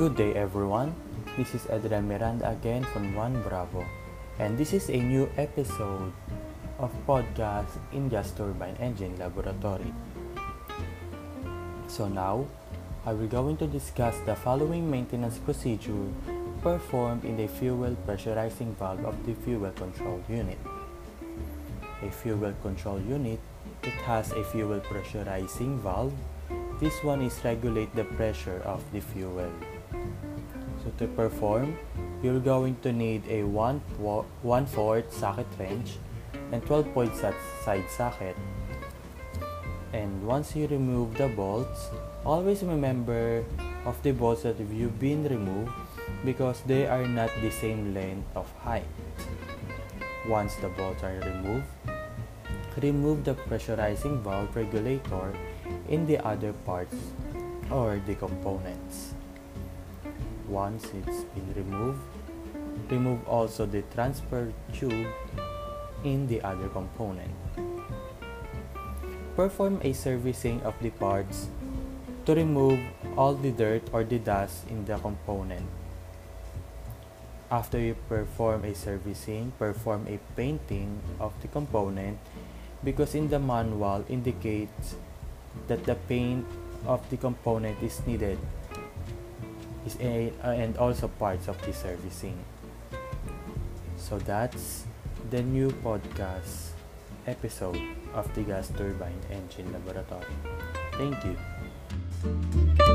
Good day, everyone. This is Adrian Miranda again from One Bravo, and this is a new episode of podcast in Gas Turbine Engine Laboratory. So now, I will going to discuss the following maintenance procedure performed in the fuel pressurizing valve of the fuel control unit. A fuel control unit, it has a fuel pressurizing valve. This one is regulate the pressure of the fuel. So to perform, you're going to need a 1 1 4 socket wrench and 12 point side socket. And once you remove the bolts, always remember of the bolts that you've been removed because they are not the same length of height. Once the bolts are removed, remove the pressurizing valve regulator in the other parts or the components. Once it's been removed, remove also the transfer tube in the other component. Perform a servicing of the parts to remove all the dirt or the dust in the component. After you perform a servicing, perform a painting of the component because in the manual indicates that the paint of the component is needed is a, uh, and also parts of the servicing. So that's the new podcast episode of the gas turbine engine laboratory. Thank you.